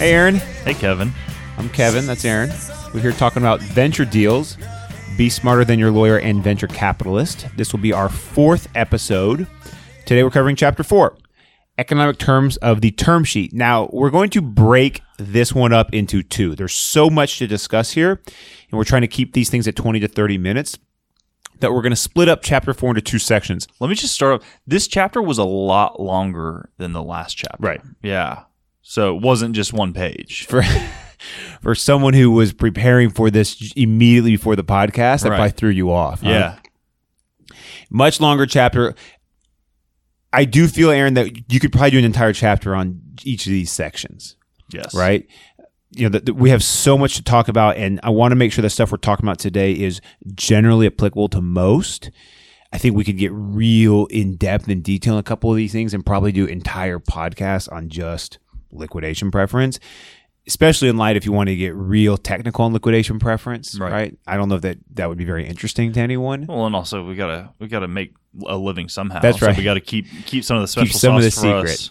Hey, Aaron. Hey, Kevin. I'm Kevin. That's Aaron. We're here talking about venture deals. Be smarter than your lawyer and venture capitalist. This will be our fourth episode. Today we're covering chapter four economic terms of the term sheet. Now, we're going to break this one up into two. There's so much to discuss here, and we're trying to keep these things at 20 to 30 minutes that we're going to split up chapter four into two sections. Let me just start. Off. This chapter was a lot longer than the last chapter. Right. Yeah. So it wasn't just one page. For for someone who was preparing for this immediately before the podcast, that Right. probably threw you off. huh? yeah. much longer chapter. I do feel, Aaron, that you could probably do an entire chapter on each of these sections, Yes. right? You know, that that we have so much to talk about, and I want to make sure the stuff we're talking about today is generally applicable to most. I think we could get real in depth and detail in a couple of these things, and probably do entire podcasts on just liquidation preference, especially in light if you want to get real technical on liquidation preference, Right. right? I don't know if that that would be very interesting to anyone. Well, and also we gotta we gotta make a living somehow. That's So right. we gotta keep keep some of the special some of the for secret. us.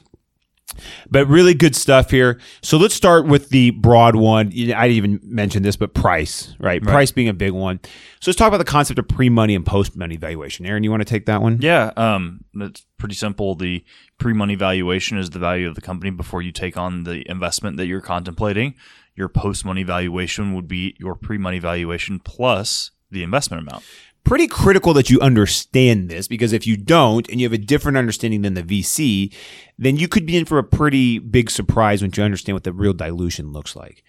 But really good stuff here. So let's start with the broad one. I didn't even mention this, but price, right? Price being a big one. So let's talk about the concept of pre-money and post-money valuation. Aaron, you want to take that one? Yeah. Um. That's pretty simple. The pre-money valuation is the value of the company before you take on the investment that you're contemplating. Your post-money valuation would be your pre-money valuation plus the investment amount. Pretty critical that you understand this because if you don't and you have a different understanding than the VC, then you could be in for a pretty big surprise once you understand what the real dilution looks like.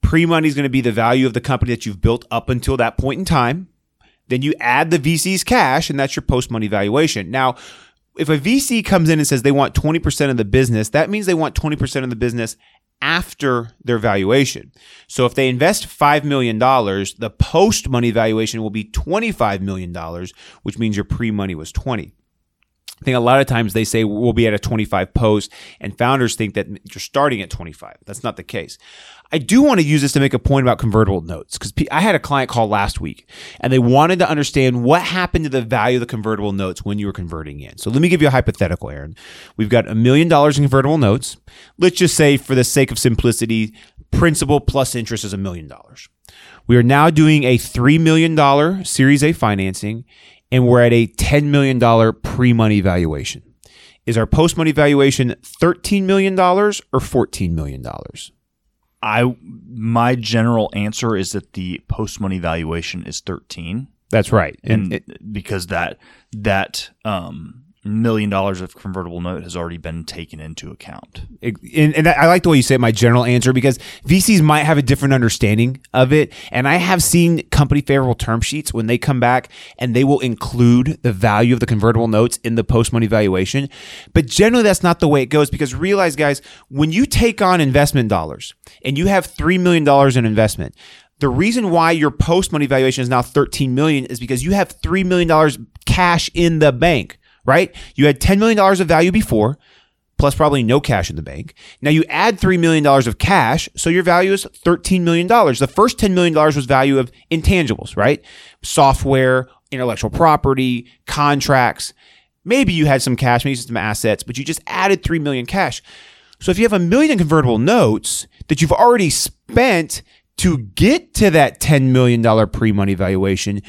Pre-money is going to be the value of the company that you've built up until that point in time. Then you add the VC's cash, and that's your post money valuation. Now, if a VC comes in and says they want 20% of the business, that means they want 20% of the business after their valuation. So if they invest $5 million, the post money valuation will be $25 million, which means your pre money was 20. I think a lot of times they say we'll be at a 25 post, and founders think that you're starting at 25. That's not the case. I do want to use this to make a point about convertible notes because I had a client call last week and they wanted to understand what happened to the value of the convertible notes when you were converting in. So let me give you a hypothetical, Aaron. We've got a million dollars in convertible notes. Let's just say, for the sake of simplicity, principal plus interest is a million dollars. We are now doing a $3 million Series A financing and we're at a $10 million pre money valuation. Is our post money valuation $13 million or $14 million? I my general answer is that the post money valuation is 13 That's right. and And it, because that that um million dollars of convertible note has already been taken into account. and, and I like the way you say it. my general answer because VCs might have a different understanding of it. And I have seen company favorable term sheets when they come back and they will include the value of the convertible notes in the post money valuation. But generally, that's not the way it goes because realize, guys, when you take on investment dollars and you have $3 million in investment, the reason why your post money valuation is now 13 million is because you have $3 million cash in the bank, right? You had $10 million of value before, plus probably no cash in the bank. Now you add $3 million of cash, so your value is $13 million. The first $10 million was value of intangibles, right? Software, intellectual property, contracts. Maybe you had some cash, maybe some assets, but you just added 3 million cash. So if you have a million convertible notes that you've already spent to get to that $10 million pre-money valuation,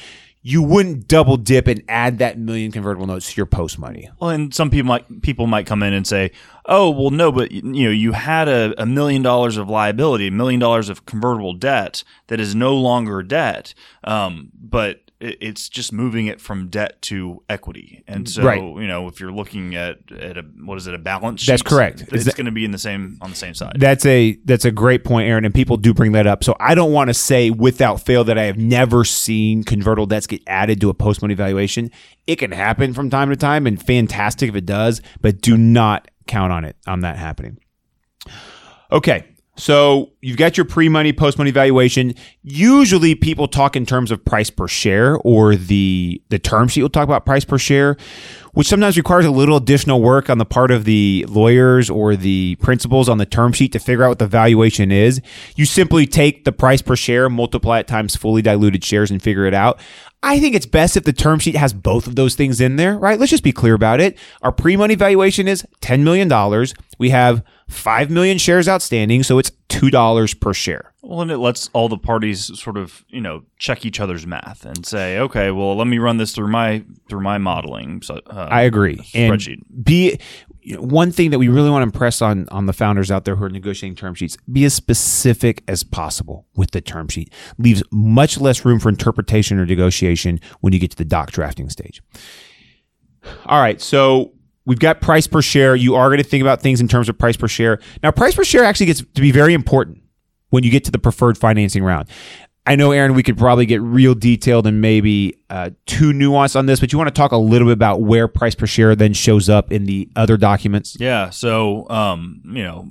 you wouldn't double dip and add that million convertible notes to your post money. Well, and some people might people might come in and say, "Oh, well, no, but you know, you had a, a million dollars of liability, a million dollars of convertible debt that is no longer debt, um, but it's just moving it from debt to equity." And mm, so, Right. you know, if you're looking at at a what is it, a balance sheet? That's correct. It's Is that- going to be in the same on the same side. That's a that's a great point, Aaron, and people do bring that up. So I don't want to say without fail that I have never seen convertible debts get added to a post money valuation. It can happen from time to time, and fantastic if it does, but do not count on it on that happening. Okay. So you've got your pre-money, post-money valuation. Usually people talk in terms of price per share or the the term sheet will talk about price per share, which sometimes requires a little additional work on the part of the lawyers or the principals on the term sheet to figure out what the valuation is. You simply take the price per share, multiply it times fully diluted shares and figure it out. I think it's best if the term sheet has both of those things in there, right? Let's just be clear about it. Our pre-money valuation is $10 million. We have 5 million shares outstanding, so it's $2 per share. Well, and it lets all the parties sort of, you know, check each other's math and say, okay, well, let me run this through my through my modeling. So uh, I agree. Spreadsheet. And be you know, one thing that we really want to impress on on the founders out there who are negotiating term sheets: be as specific as possible with the term sheet. Leaves much less room for interpretation or negotiation when you get to the doc drafting stage. All right, so we've got price per share. You are going to think about things in terms of price per share. Now, price per share actually gets to be very important when you get to the preferred financing round. I know, Aaron, we could probably get real detailed and maybe uh, too nuanced on this, but you want to talk a little bit about where price per share then shows up in the other documents? Yeah. So, um, you know,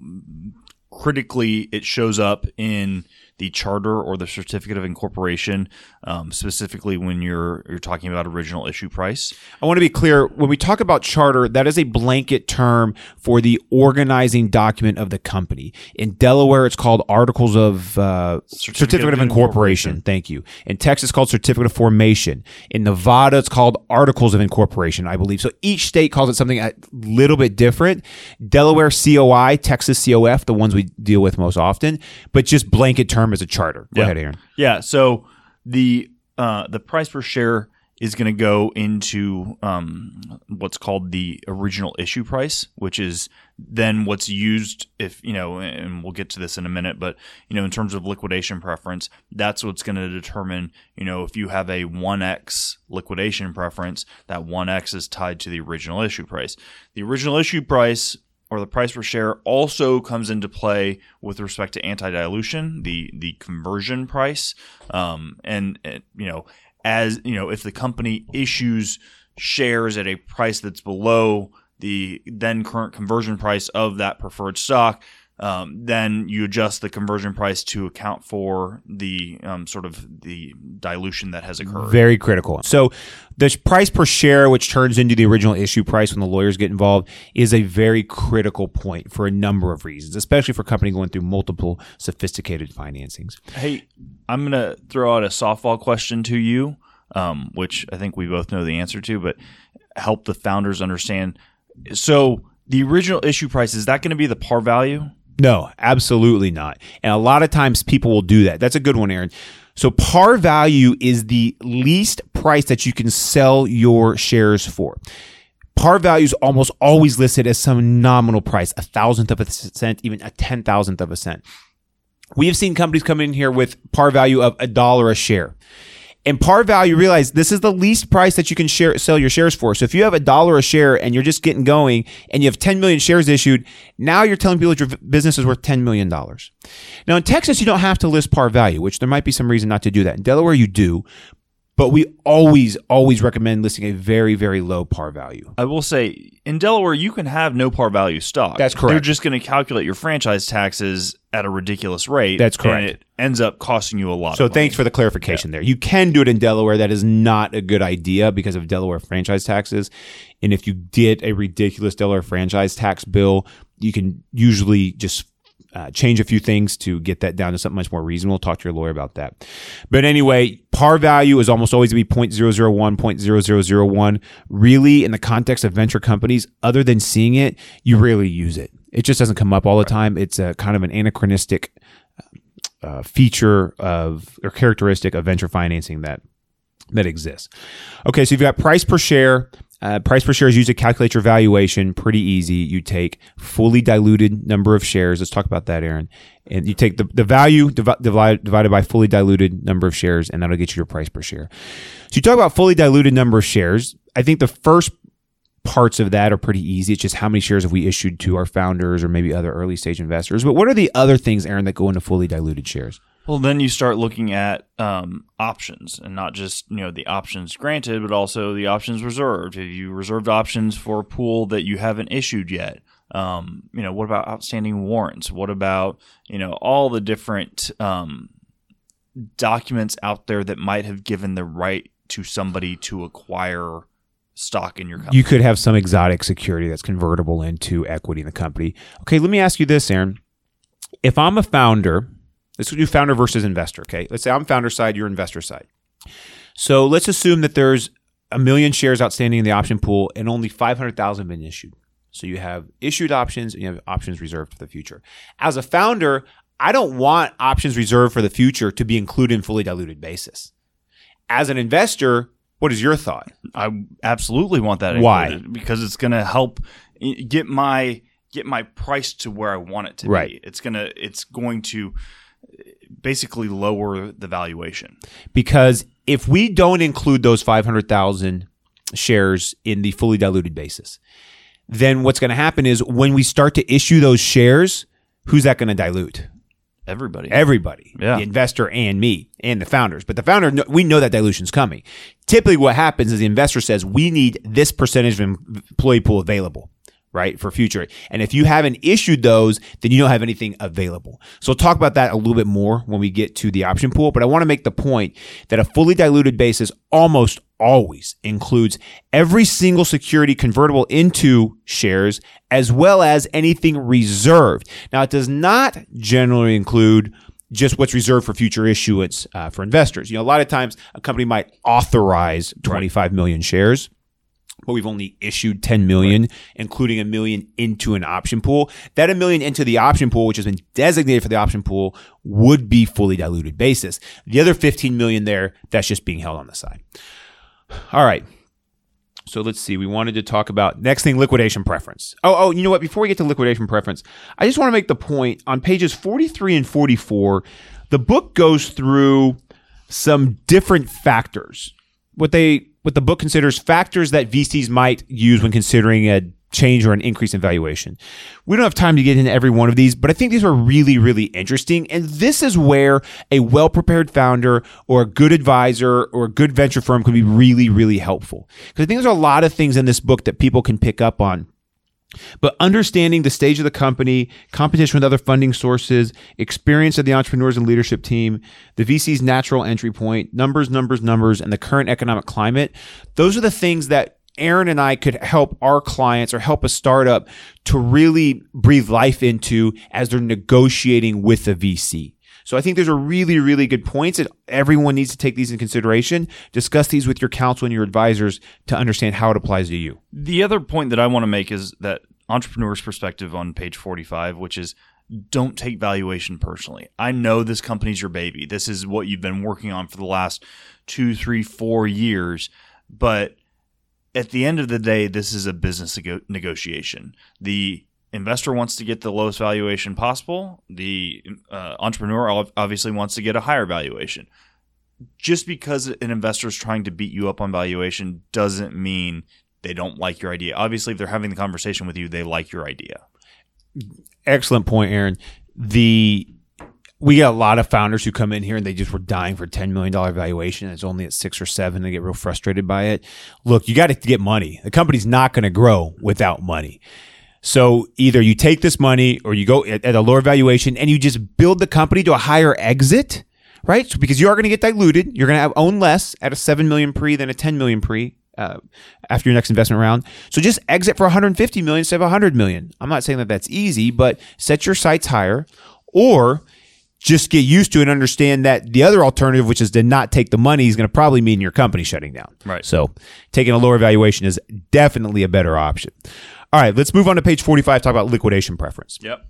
critically, it shows up in the charter or the certificate of incorporation, um, specifically when you're you're talking about original issue price. I want to be clear when we talk about charter, that is a blanket term for the organizing document of the company. In Delaware, it's called Articles of uh, Certificate, certificate, of, incorporation. incorporation. Thank you. In Texas, it's called Certificate of Formation. In Nevada, it's called Articles of Incorporation, I believe. So each state calls it something a little bit different. Delaware COI, Texas COF, the ones we deal with most often, but just blanket term term as a charter. Go yeah. ahead, Aaron. Yeah. So the uh, the price per share is going to go into um, what's called the original issue price, which is then what's used if you know, and we'll get to this in a minute, but you know, in terms of liquidation preference, that's what's going to determine, you know, if you have a 1x liquidation preference, that 1x is tied to the original issue price. The original issue price or the price per share also comes into play with respect to anti-dilution, the the conversion price, um, and, and you know as you know if the company issues shares at a price that's below the then current conversion price of that preferred stock, um, then you adjust the conversion price to account for the um, sort of the dilution that has occurred. Very critical. So the price per share, which turns into the original issue price when the lawyers get involved, is a very critical point for a number of reasons, especially for a company going through multiple sophisticated financings. Hey, I'm going to throw out a softball question to you, um, which I think we both know the answer to, but help the founders understand. So the original issue price is that going to be the par value? No, absolutely not. And a lot of times people will do that. That's a good one, Aaron. So par value is the least price that you can sell your shares for. Par value is almost always listed as some nominal price, a thousandth of a cent, even a ten thousandth of a cent. We have seen companies come in here with par value of a dollar a share. And par value, realize this is the least price that you can share, sell your shares for. So if you have a dollar a share and you're just getting going and you have 10 million shares issued, now you're telling people that your business is worth $10 million. Now in Texas, you don't have to list par value, which there might be some reason not to do that. In Delaware, you do. But we always, always recommend listing a very, very low par value. I will say in Delaware, you can have no par value stock. That's correct. They're just going to calculate your franchise taxes at a ridiculous rate. That's correct. And it ends up costing you a lot. So thanks for the clarification yeah. there. You can do it in Delaware. That is not a good idea because of Delaware franchise taxes. And if you get a ridiculous Delaware franchise tax bill, you can usually just uh, change a few things to get that down to something much more reasonable. Talk to your lawyer about that. But anyway, par value is almost always going to be 0.001, 0.0001. Really, in the context of venture companies, other than seeing it, you rarely use it. It just doesn't come up all the time. It's a kind of an anachronistic uh, feature of or characteristic of venture financing that that exists. Okay, so you've got price per share, uh, price per share is used to calculate your valuation. Pretty easy. You take fully diluted number of shares. Let's talk about that, Aaron. And you take the, the value divi- divide, divided by fully diluted number of shares, and that'll get you your price per share. So you talk about fully diluted number of shares. I think the first parts of that are pretty easy. It's just how many shares have we issued to our founders or maybe other early stage investors. But what are the other things, Aaron, that go into fully diluted shares? Well, then you start looking at um, options, and not just you know the options granted, but also the options reserved. Have you reserved options for a pool that you haven't issued yet? Um, you know, what about outstanding warrants? What about you know all the different um, documents out there that might have given the right to somebody to acquire stock in your company? You could have some exotic security that's convertible into equity in the company. Okay, let me ask you this, Aaron. If I'm a founder Let's do founder versus investor. Okay. Let's say I'm founder side, you're investor side. So let's assume that there's a million shares outstanding in the option pool and only 500,000 been issued. So you have issued options and you have options reserved for the future. As a founder, I don't want options reserved for the future to be included in fully diluted basis. As an investor, what is your thought? I absolutely want that Why? because it's going to help get my get my price to where I want it to Right. be. It's gonna it's going to basically lower the valuation. Because if we don't include those 500,000 shares in the fully diluted basis, then what's going to happen is when we start to issue those shares, who's that going to dilute? Everybody. everybody, Yeah. the investor and me and the founders. But the founder, we know that dilution's coming. Typically, what happens is the investor says, we need this percentage of employee pool available. Right for future, and if you haven't issued those, then you don't have anything available. So we'll talk about that a little bit more when we get to the option pool. But I want to make the point that a fully diluted basis almost always includes every single security convertible into shares as well as anything reserved. Now, it does not generally include just what's reserved for future issuance uh, for investors. You know, a lot of times a company might authorize 25 million shares. But we've only issued 10 million, including a million into an option pool. That a million into the option pool, which has been designated for the option pool, would be fully diluted basis. The other 15 million there, that's just being held on the side. All right. So let's see. We wanted to talk about next thing liquidation preference. Oh, oh, you know what? Before we get to liquidation preference, I just want to make the point on pages 43 and 44, the book goes through some different factors. What they what the book considers factors that VCs might use when considering a change or an increase in valuation. We don't have time to get into every one of these, but I think these are really, really interesting. And this is where a well prepared founder or a good advisor or a good venture firm can be really, really helpful. Because I think there's a lot of things in this book that people can pick up on. But understanding the stage of the company, competition with other funding sources, experience of the entrepreneurs and leadership team, the VC's natural entry point, numbers, numbers, numbers, and the current economic climate, those are the things that Aaron and I could help our clients or help a startup to really breathe life into as they're negotiating with a VC. So I think those are really, really good points that everyone needs to take these in consideration. Discuss these with your counsel and your advisors to understand how it applies to you. The other point that I want to make is that entrepreneur's perspective on page 45, which is don't take valuation personally. I know this company's your baby. This is what you've been working on for the last two, three, four years. But at the end of the day, this is a business negotiation. The investor wants to get the lowest valuation possible. The uh, entrepreneur obviously wants to get a higher valuation. Just because an investor is trying to beat you up on valuation doesn't mean they don't like your idea. Obviously, if they're having the conversation with you, they like your idea. excellent point, Aaron. The we get a lot of founders who come in here and they just were dying for ten million dollar valuation. It's only at six or seven. They get real frustrated by it. Look, you got to get money. The company's not going to grow without money. So either you take this money or you go at, at a lower valuation and you just build the company to a higher exit, right? So because you are going to get diluted, you're going to own less at a seven million pre than a ten million pre uh, after your next investment round. So just exit for 150 million instead of 100 million. I'm not saying that that's easy, but set your sights higher, or just get used to it and understand that the other alternative, which is to not take the money, is going to probably mean your company shutting down. Right. So taking a lower valuation is definitely a better option. All right, let's move on to page 45. Talk about liquidation preference. Yep.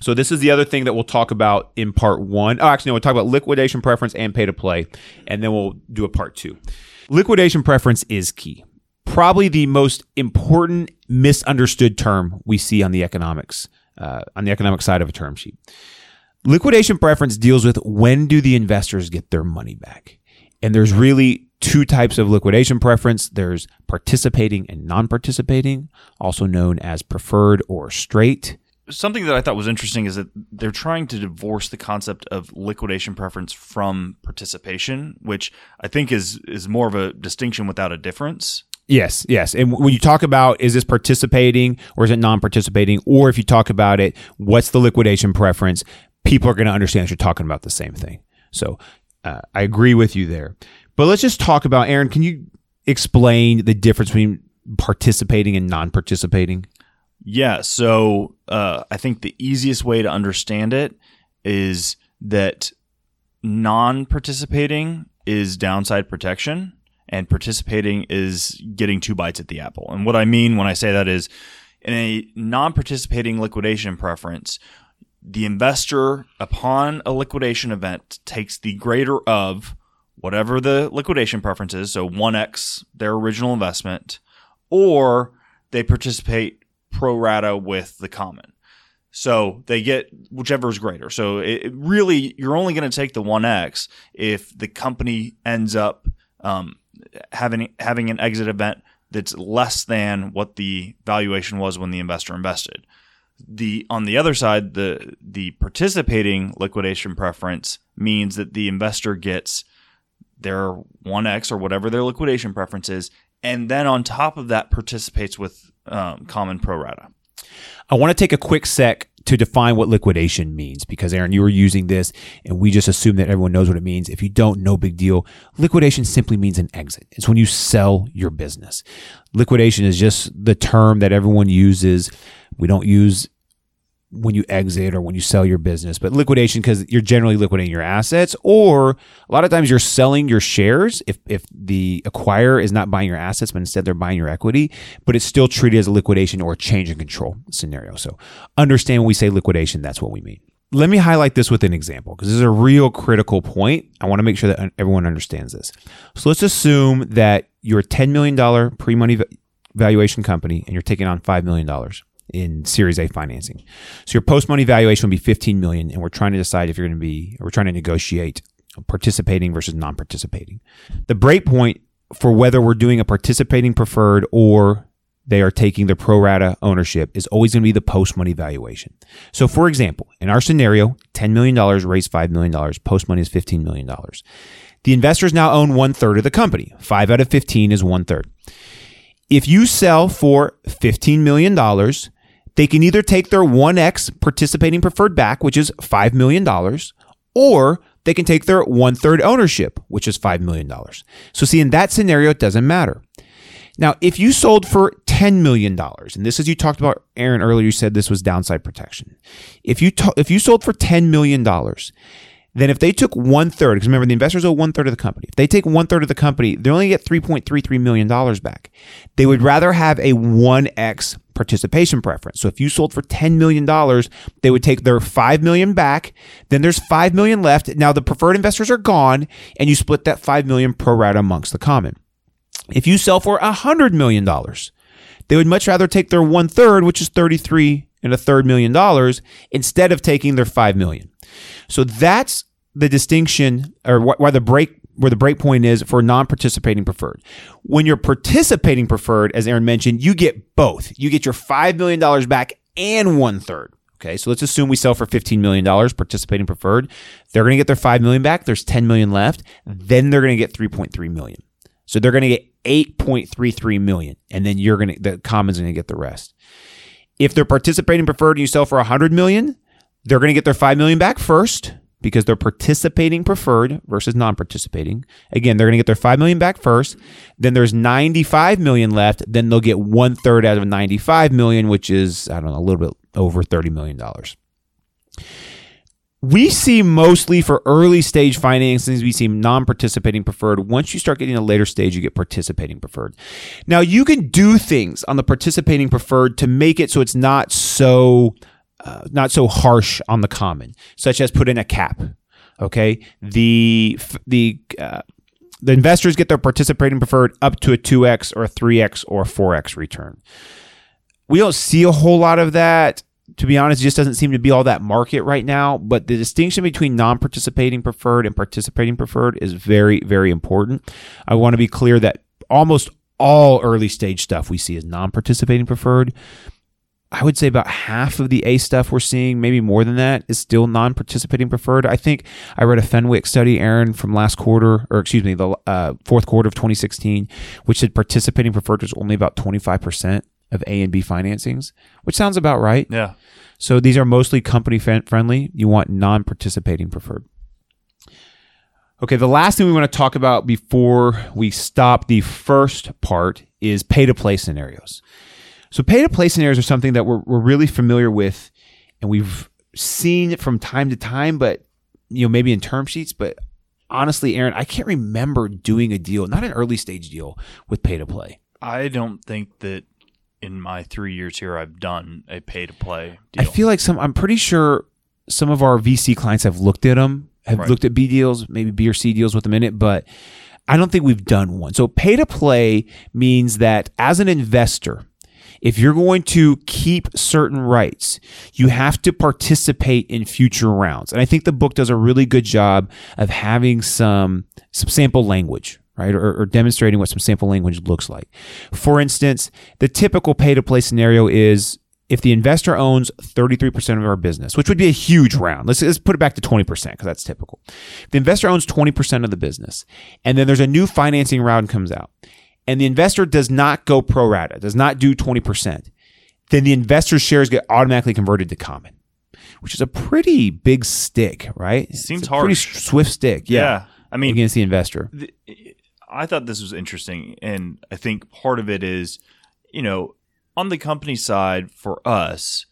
So this is the other thing that we'll talk about in part one. Oh, actually, no, we'll talk about liquidation preference and pay to play, and then we'll do a part two. Liquidation preference is key. Probably the most important misunderstood term we see on the economics, uh, on the economic side of a term sheet. Liquidation preference deals with when do the investors get their money back? And there's really two types of liquidation preference. There's participating and non-participating, also known as preferred or straight. Something that I thought was interesting is that they're trying to divorce the concept of liquidation preference from participation, which I think is is more of a distinction without a difference. Yes, yes. And when you talk about is this participating or is it non-participating, or if you talk about it, what's the liquidation preference? People are going to understand that you're talking about the same thing. So uh, I agree with you there. But let's just talk about Aaron. Can you explain the difference between participating and non-participating? Yeah. So uh, I think the easiest way to understand it is that non participating is downside protection and participating is getting two bites at the apple. And what I mean when I say that is in a non participating liquidation preference, the investor, upon a liquidation event, takes the greater of whatever the liquidation preference is, so 1x their original investment, or they participate pro rata with the common. So they get whichever is greater. So it, really, you're only going to take the 1x if the company ends up um, having having an exit event that's less than what the valuation was when the investor invested. The on the other side, the the participating liquidation preference means that the investor gets their 1x or whatever their liquidation preference is, and then on top of that participates with um, common pro rata. I want to take a quick sec to define what liquidation means because Aaron, you were using this and we just assume that everyone knows what it means. If you don't, no big deal. Liquidation simply means an exit. It's when you sell your business. Liquidation is just the term that everyone uses. We don't use when you exit or when you sell your business, but liquidation because you're generally liquidating your assets, or a lot of times you're selling your shares if, if the acquirer is not buying your assets, but instead they're buying your equity, but it's still treated as a liquidation or a change in control scenario. So understand when we say liquidation, that's what we mean. Let me highlight this with an example because this is a real critical point. I want to make sure that everyone understands this. So let's assume that you're a $10 million pre money valuation company and you're taking on $5 million in Series A financing. So your post money valuation would be 15 million, and we're trying to decide if you're going to be, we're trying to negotiate participating versus non-participating. The break point for whether we're doing a participating preferred or they are taking the pro rata ownership is always going to be the post money valuation. So, for example, in our scenario, $10 million raised $5 million, post money is $15 million. The investors now own one third of the company. Five out of 15 is one third. If you sell for $15 million, they can either take their 1x participating preferred back, which is $5 million, or they can take their one third ownership, which is $5 million. So, see, in that scenario, it doesn't matter. Now, if you sold for $10 million, and this is you talked about, Aaron, earlier, you said this was downside protection. If you, if you sold for $10 million, then if they took one third, because remember the investors owe one third of the company. If they take one third of the company, they only get three point three three million dollars back. They would rather have a one x participation preference. So if you sold for ten million dollars, they would take their five million back. Then there's five million left. Now the preferred investors are gone, and you split that five million pro rata amongst the common. If you sell for a hundred million dollars, they would much rather take their one third, which is thirty three and a third million dollars, instead of taking their five million. So that's the distinction or why the break where the break point is for non-participating preferred. When you're participating preferred, as Aaron mentioned, you get both. You get your five million dollars back and one third. Okay, so let's assume we sell for $15 million participating preferred. They're going to get their 5 million back. There's 10 million left. Then they're going to get 3.3 million. So they're going to get 8.33 million. And then you're going to, the common's going to get the rest. If they're participating preferred and you sell for 100 million, they're going to get their 5 million back first because they're participating preferred versus non-participating. Again, they're going to get their 5 million back first. Then there's 95 million left. Then they'll get one third out of 95 million, which is, I don't know, a little bit over $30 million. We see mostly for early stage financings, we see non participating preferred. Once you start getting a later stage, you get participating preferred. Now, you can do things on the participating preferred to make it so it's not so uh, not so harsh on the common, such as put in a cap. Okay, the the uh, the investors get their participating preferred up to a two x or a three x or four x return. We don't see a whole lot of that. To be honest, it just doesn't seem to be all that market right now. But the distinction between non-participating preferred and participating preferred is very, very important. I want to be clear that almost all early stage stuff we see is non-participating preferred I would say about half of the A stuff we're seeing, maybe more than that, is still non participating preferred. I think I read a Fenwick study, Aaron, from last quarter, or excuse me, the uh, fourth quarter of 2016, which said participating preferred was only about 25% of A and B financings, which sounds about right. Yeah. So these are mostly company friendly. You want non participating preferred. Okay, the last thing we want to talk about before we stop the first part is pay to play scenarios. So pay to play scenarios are something that we're, we're really familiar with and we've seen it from time to time, but you know, maybe in term sheets, but honestly, Aaron, I can't remember doing a deal, not an early stage deal with pay to play. I don't think that in my three years here I've done a pay to play deal. I feel like some. I'm pretty sure some of our VC clients have looked at them, have Right. looked at B deals, maybe B or C deals with them in it, but I don't think we've done one. So pay to play means that as an investor, if you're going to keep certain rights, you have to participate in future rounds. And I think the book does a really good job of having some some sample language, right? Or, or demonstrating what some sample language looks like. For instance, the typical pay to play scenario is if the investor owns 33% of our business, which would be a huge round. Let's, let's put it back to 20% because that's typical. If the investor owns 20% of the business and then there's a new financing round comes out and the investor does not go pro rata, does not do 20%, then the investor's shares get automatically converted to common, which is a pretty big stick, right? Seems it's a pretty swift stick. Yeah. yeah. I mean, against the investor. I thought this was interesting, and I think part of it is, you know, on the company side for us,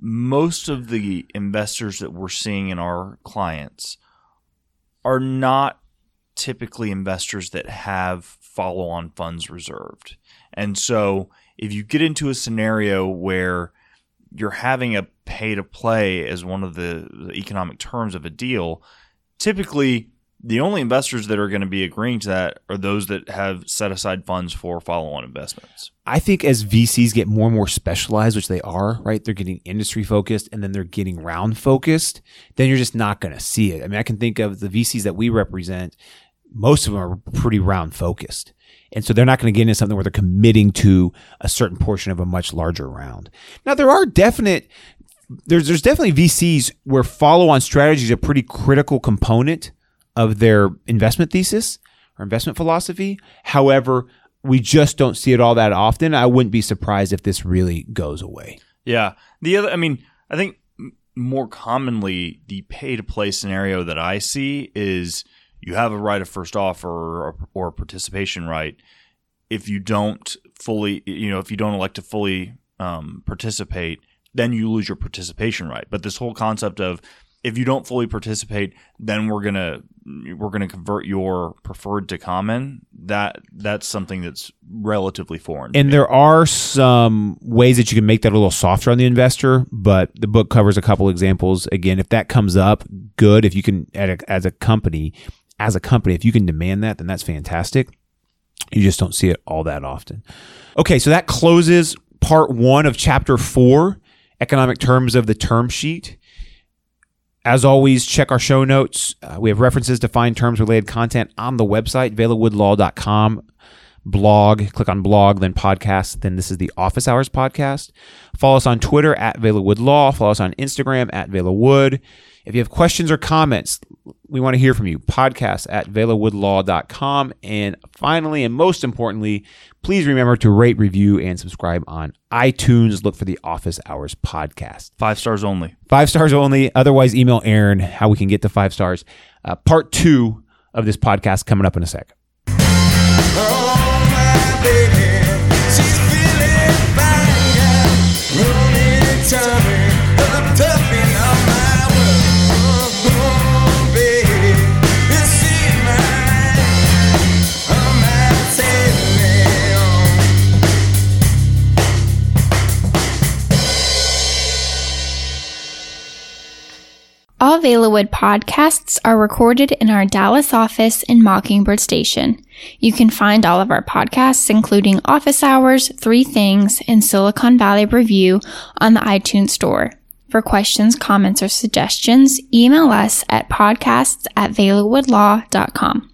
most of the investors that we're seeing in our clients are not typically investors that have follow-on funds reserved. And so, if you get into a scenario where you're having a pay to play as one of the, economic terms of a deal, typically the only investors that are going to be agreeing to that are those that have set aside funds for follow-on investments. I think as VCs get more and more specialized, which they are, right? They're getting industry focused and then they're getting round focused, then you're just not going to see it. I mean, I can think of the VCs that we represent, most of them are pretty round focused. And so they're not going to get into something where they're committing to a certain portion of a much larger round. Now, there are definite there's there's definitely VCs where follow-on strategy is a pretty critical component of their investment thesis or investment philosophy. However, we just don't see it all that often. I wouldn't be surprised if this really goes away. Yeah. The other, I mean, I think more commonly the pay to play scenario that I see is you have a right of first offer or, or a participation right. If you don't fully, you know, if you don't elect to fully um, participate, then you lose your participation right. But this whole concept of if you don't fully participate, then we're gonna we're gonna convert your preferred to common. That that's something that's relatively foreign. And there are some ways that you can make that a little softer on the investor, but the book covers a couple examples. Again, if that comes up, good. If you can, at a, as a company, as a company, if you can demand that, then that's fantastic. You just don't see it all that often. Okay, so that closes part one of chapter four, economic terms of the term sheet. As always, check our show notes. Uh, we have references to find terms related content on the website, velawoodlaw.com. Blog, click on blog, then podcast. Then this is the Office Hours podcast. Follow us on Twitter at Velawood Law. Follow us on Instagram at Velawood. If you have questions or comments, we want to hear from you. Podcast at velawoodlaw.com. And finally, and most importantly, please remember to rate, review, and subscribe on iTunes. Look for the Office Hours podcast. five stars only. Five stars only. Otherwise, email Aaron how we can get to five stars. Uh, part two of this podcast coming up in a sec. Oh, All Velawood podcasts are recorded in our Dallas office in Mockingbird Station. You can find all of our podcasts, including Office Hours, Three Things, and Silicon Valley Review, on the iTunes Store. For questions, comments, or suggestions, email us at podcasts at velawoodlaw.com.